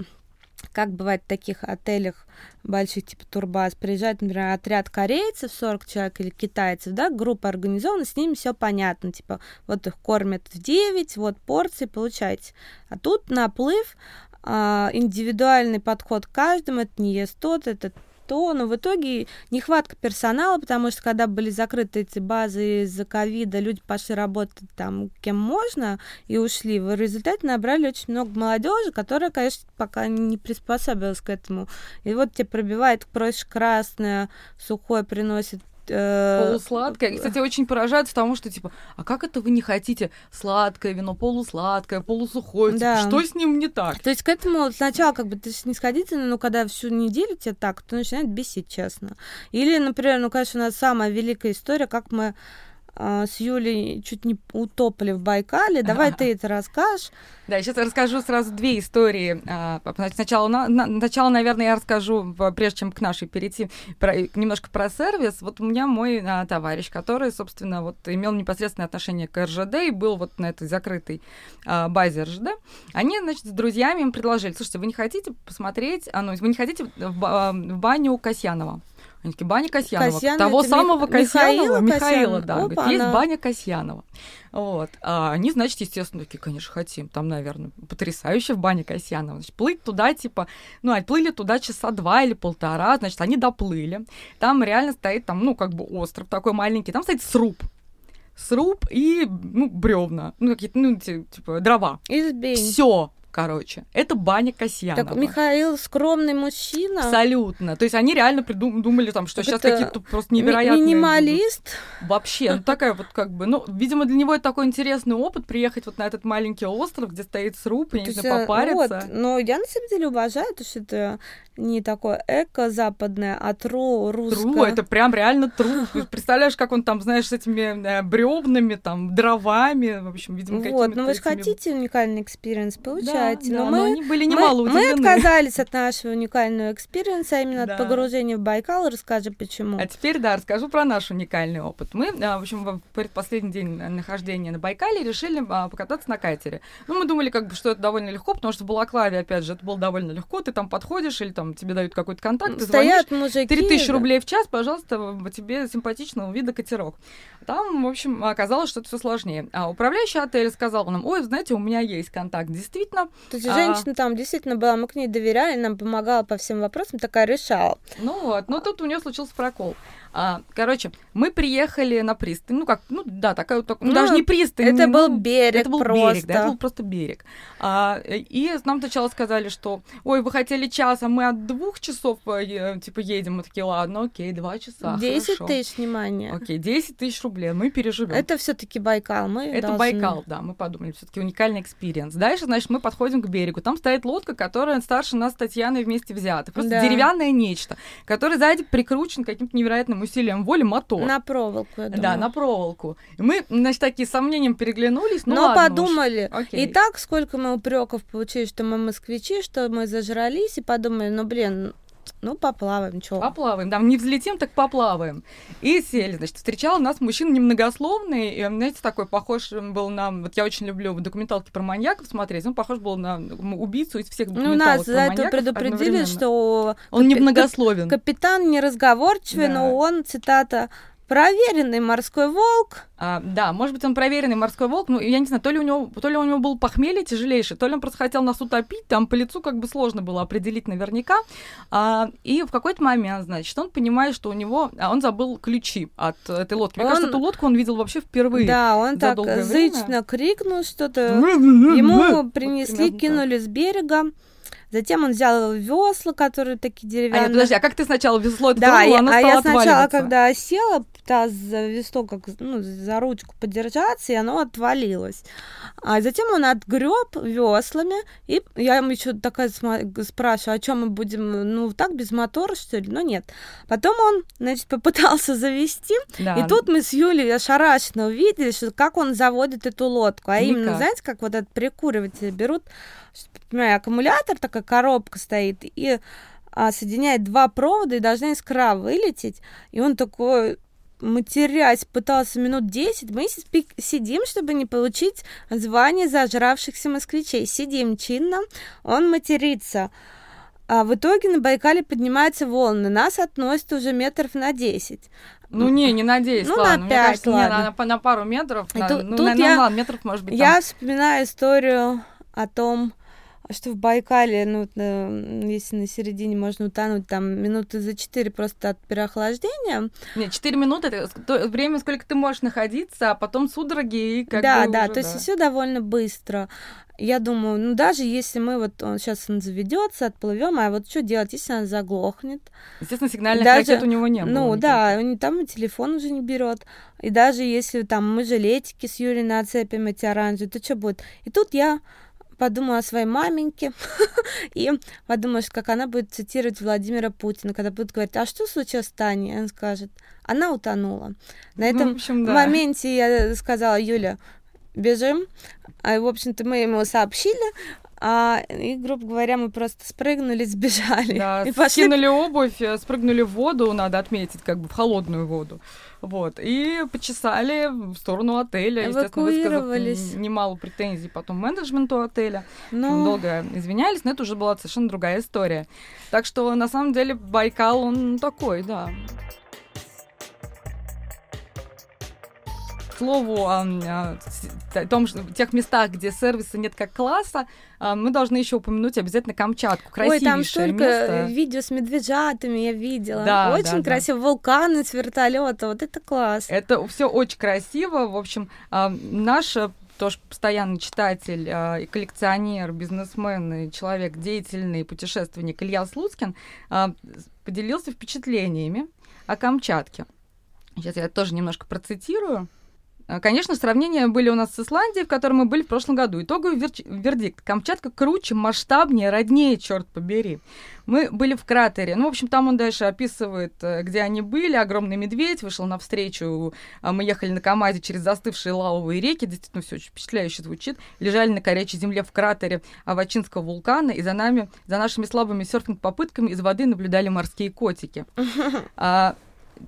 Speaker 2: как бывает в таких отелях больших, типа Турбаз, приезжает, например, отряд корейцев, 40 человек или китайцев, да, группа организована, с ними все понятно, типа, вот их кормят в 9, вот порции, получайте. А тут наплыв, а, индивидуальный подход к каждому, это не ест тот, это то, но в итоге нехватка персонала, потому что когда были закрыты эти базы из-за ковида, люди пошли работать там кем можно и ушли. В результате набрали очень много молодежи, которая, конечно, пока не приспособилась к этому. И вот тебе пробивает, просишь красное, сухое приносит
Speaker 1: Э, полусладкое. Кстати, очень поражаются тому, что типа, а как это вы не хотите сладкое вино, полусладкое, полусухое? Типа, да. Типа, что с ним не так?
Speaker 2: То есть к этому сначала как бы ты снисходительно, но когда всю неделю тебе так, то начинает бесить, честно. Или, например, ну, конечно, у нас самая великая история, как мы с Юлей чуть не утопали в Байкале. Давай ты это расскажешь.
Speaker 1: Да, сейчас я расскажу сразу две истории. А, сначала, на, на, сначала, наверное, я расскажу, прежде чем к нашей перейти, про, немножко про сервис. Вот у меня мой а, товарищ, который, собственно, вот имел непосредственное отношение к РЖД и был вот на этой закрытой а, базе РЖД. Они, значит, с друзьями им предложили, слушайте, вы не хотите посмотреть, а, ну, вы не хотите в, в баню Касьянова? Они такие, баня Касьянова. Касьян, того самого Мих... Касьянова, Михаила, Михаила да. Опа, говорит, есть баня Касьянова. Вот. А они, значит, естественно, такие, конечно, хотим. Там, наверное, потрясающе в бане Касьянова. Значит, плыть туда, типа, ну, отплыли туда часа два или полтора, значит, они доплыли. Там реально стоит, там, ну, как бы остров такой маленький, там стоит сруб сруб и ну, бревна, ну какие-то, ну, типа дрова.
Speaker 2: Избень.
Speaker 1: Все короче. Это баня Касьянова.
Speaker 2: Так Михаил скромный мужчина.
Speaker 1: Абсолютно. То есть они реально придумали там, что так сейчас какие-то просто невероятные...
Speaker 2: Минималист.
Speaker 1: Будут. Вообще, ну такая вот как бы, ну, видимо, для него это такой интересный опыт, приехать вот на этот маленький остров, где стоит сруб, я не знаю, попариться.
Speaker 2: Вот, но я на самом деле уважаю, то что это не такое эко-западное, а true русское. True,
Speaker 1: это прям реально true. Представляешь, как он там, знаешь, с этими э, бревнами, там, дровами, в общем, видимо,
Speaker 2: какими-то Вот, ну вы же хотите уникальный experience, получайте.
Speaker 1: Да,
Speaker 2: но,
Speaker 1: да,
Speaker 2: мы,
Speaker 1: но они были немало
Speaker 2: мы, мы отказались от нашего уникального экспириенса, а именно да. от погружения в Байкал. Расскажи, почему.
Speaker 1: А теперь, да, расскажу про наш уникальный опыт. Мы, а, в общем, в предпоследний день нахождения на Байкале решили а, покататься на катере. Ну, мы думали, как бы, что это довольно легко, потому что в Балаклаве, опять же, это было довольно легко. Ты там подходишь или там там тебе дают какой-то контакт, ты Стоят звонишь, мужики, 3000 да. рублей в час, пожалуйста, тебе симпатичного вида катерок. Там, в общем, оказалось, что это все сложнее. А управляющий отеля сказал нам, ой, знаете, у меня есть контакт. Действительно.
Speaker 2: То есть а... женщина там действительно была, мы к ней доверяли, нам помогала по всем вопросам, такая решала.
Speaker 1: Ну вот, но тут у нее случился прокол. А, короче, мы приехали на пристань. Ну как, ну да, такая вот, ну, даже не пристань.
Speaker 2: Это
Speaker 1: ну,
Speaker 2: был берег
Speaker 1: Это был
Speaker 2: просто.
Speaker 1: берег, да, это был просто берег. А, и нам сначала сказали, что, ой, вы хотели час, а мы от двух часов, э, типа, едем. Мы такие, ладно, окей, два часа,
Speaker 2: Десять тысяч, внимание.
Speaker 1: Окей, десять тысяч рублей, мы переживем.
Speaker 2: Это все таки Байкал, мы
Speaker 1: Это
Speaker 2: должны...
Speaker 1: Байкал, да, мы подумали, все таки уникальный experience. Дальше, значит, мы подходим к берегу. Там стоит лодка, которая старше нас с Татьяной вместе взятых. Просто да. деревянное нечто, к которому сзади прикручен каким-то невероятным усилием воли мотор.
Speaker 2: На проволоку, я думаю.
Speaker 1: Да, на проволоку. И мы, значит, с таким сомнением переглянулись. Ну,
Speaker 2: Но
Speaker 1: ладно
Speaker 2: подумали. Уж. И так сколько мы упреков получили, что мы москвичи, что мы зажрались, и подумали, ну, блин, ну, поплаваем, что?
Speaker 1: Поплаваем, да, не взлетим, так поплаваем. И сели, значит, встречал нас мужчина немногословный, и, знаете, такой похож был на... Вот я очень люблю документалки про маньяков смотреть, он похож был на убийцу из всех документалок
Speaker 2: Ну, нас за это предупредили, что...
Speaker 1: Он капи... немногословен.
Speaker 2: Капитан неразговорчивый, да. но он, цитата, Проверенный морской волк.
Speaker 1: А, да, может быть, он проверенный морской волк. Ну, я не знаю, то ли у него, то ли у него был похмелье тяжелейшее, то ли он просто хотел нас утопить. Там по лицу как бы сложно было определить наверняка. А, и в какой-то момент, значит, он понимает, что у него, а он забыл ключи от этой лодки. Мне он... кажется, эту лодку он видел вообще впервые.
Speaker 2: Да, он так зычно крикнул что-то. Ему принесли, кинули с берега. Затем он взял весла, которые такие деревянные. А, нет,
Speaker 1: подожди, а как ты сначала весло да, тронула, оно а
Speaker 2: я сначала, когда села, пыталась за весло, как, ну, за ручку подержаться, и оно отвалилось. А затем он отгреб веслами, и я ему еще такая спрашиваю, о чем мы будем, ну, так, без мотора, что ли? Ну, нет. Потом он, значит, попытался завести, да. и тут мы с Юлей ошарашенно увидели, что как он заводит эту лодку. А Никак. именно, знаете, как вот этот прикуриватель берут, понимаю, аккумулятор, такая коробка стоит, и а, соединяет два провода и должна искра вылететь. И он такой матерясь пытался минут 10, мы сидим, чтобы не получить звание зажравшихся москвичей. Сидим чинно, он матерится. А в итоге на Байкале поднимаются волны, нас относят уже метров на 10.
Speaker 1: Ну не, не надеюсь,
Speaker 2: ну,
Speaker 1: ладно.
Speaker 2: на 5,
Speaker 1: кажется,
Speaker 2: ладно.
Speaker 1: Не, на, на пару метров, на,
Speaker 2: тут,
Speaker 1: ну,
Speaker 2: тут
Speaker 1: на,
Speaker 2: я,
Speaker 1: ладно, метров может быть
Speaker 2: Я
Speaker 1: там.
Speaker 2: вспоминаю историю о том, что в Байкале, ну, если на середине можно утонуть, там минуты за четыре просто от переохлаждения.
Speaker 1: Нет, четыре минуты это то время, сколько ты можешь находиться, а потом судороги и как
Speaker 2: да,
Speaker 1: бы
Speaker 2: да,
Speaker 1: уже,
Speaker 2: то
Speaker 1: да.
Speaker 2: есть все довольно быстро. Я думаю, ну даже если мы вот он сейчас он заведется, отплывем, а вот что делать, если она заглохнет?
Speaker 1: Естественно, сигнальных
Speaker 2: даже,
Speaker 1: ракет у него не было.
Speaker 2: Ну
Speaker 1: никаких.
Speaker 2: да, он, там телефон уже не берет. И даже если там мы жилетики с Юлей нацепим эти оранжевые, то что будет? И тут я подумала о своей маменьке и подумала, как она будет цитировать Владимира Путина, когда будет говорить, а что случилось с Таней? Он скажет, она утонула. На этом
Speaker 1: ну, в общем, да.
Speaker 2: моменте я сказала, Юля, бежим. А, в общем-то, мы ему сообщили, а, и, грубо говоря, мы просто спрыгнули, сбежали.
Speaker 1: Да,
Speaker 2: и пошли...
Speaker 1: скинули обувь, э, спрыгнули в воду, надо отметить, как бы в холодную воду. Вот, и почесали в сторону отеля, естественно, высказав немало претензий потом менеджменту отеля.
Speaker 2: Ну...
Speaker 1: Долго извинялись, но это уже была совершенно другая история. Так что, на самом деле, Байкал, он такой, да. Слову, о, о том, что в тех местах, где сервиса нет как класса, мы должны еще упомянуть обязательно Камчатку. Красивейшее
Speaker 2: Ой, там столько
Speaker 1: место.
Speaker 2: видео с медвежатами я видела.
Speaker 1: Да,
Speaker 2: очень
Speaker 1: да,
Speaker 2: красиво. Да. Вулканы с вертолета. Вот это класс.
Speaker 1: Это все очень красиво. В общем, наш тоже постоянный читатель и коллекционер, бизнесмен и человек деятельный, путешественник Илья Слуцкин поделился впечатлениями о Камчатке. Сейчас я тоже немножко процитирую. Конечно, сравнения были у нас с Исландией, в которой мы были в прошлом году. Итоговый вер- вердикт. Камчатка круче, масштабнее, роднее, черт побери. Мы были в кратере. Ну, в общем, там он дальше описывает, где они были. Огромный медведь вышел навстречу. Мы ехали на КАМАЗе через застывшие лавовые реки. Действительно, все очень впечатляюще звучит. Лежали на горячей земле в кратере Авачинского вулкана. И за нами, за нашими слабыми серфинг-попытками из воды наблюдали морские котики.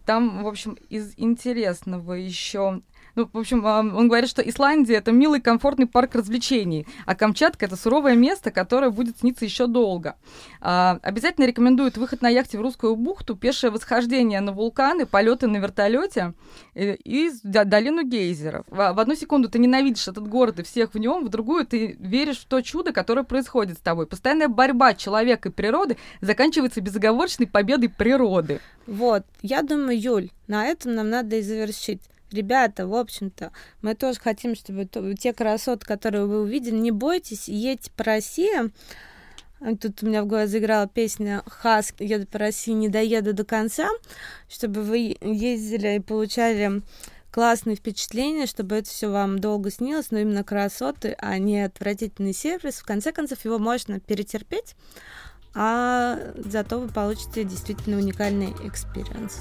Speaker 1: Там, в общем, из интересного еще ну, в общем, он говорит, что Исландия это милый, комфортный парк развлечений, а Камчатка это суровое место, которое будет сниться еще долго. А, обязательно рекомендуют выход на яхте в русскую бухту, пешее восхождение на вулканы, полеты на вертолете и, и долину гейзеров. В одну секунду ты ненавидишь этот город и всех в нем, в другую ты веришь в то чудо, которое происходит с тобой. Постоянная борьба человека и природы заканчивается безоговорочной победой природы.
Speaker 2: Вот, я думаю, Юль, на этом нам надо и завершить ребята, в общем-то, мы тоже хотим, чтобы те красоты, которые вы увидели, не бойтесь, едьте по России. Тут у меня в голове заиграла песня «Хаск, еду по России, не доеду до конца», чтобы вы ездили и получали классные впечатления, чтобы это все вам долго снилось, но именно красоты, а не отвратительный сервис. В конце концов, его можно перетерпеть, а зато вы получите действительно уникальный experience.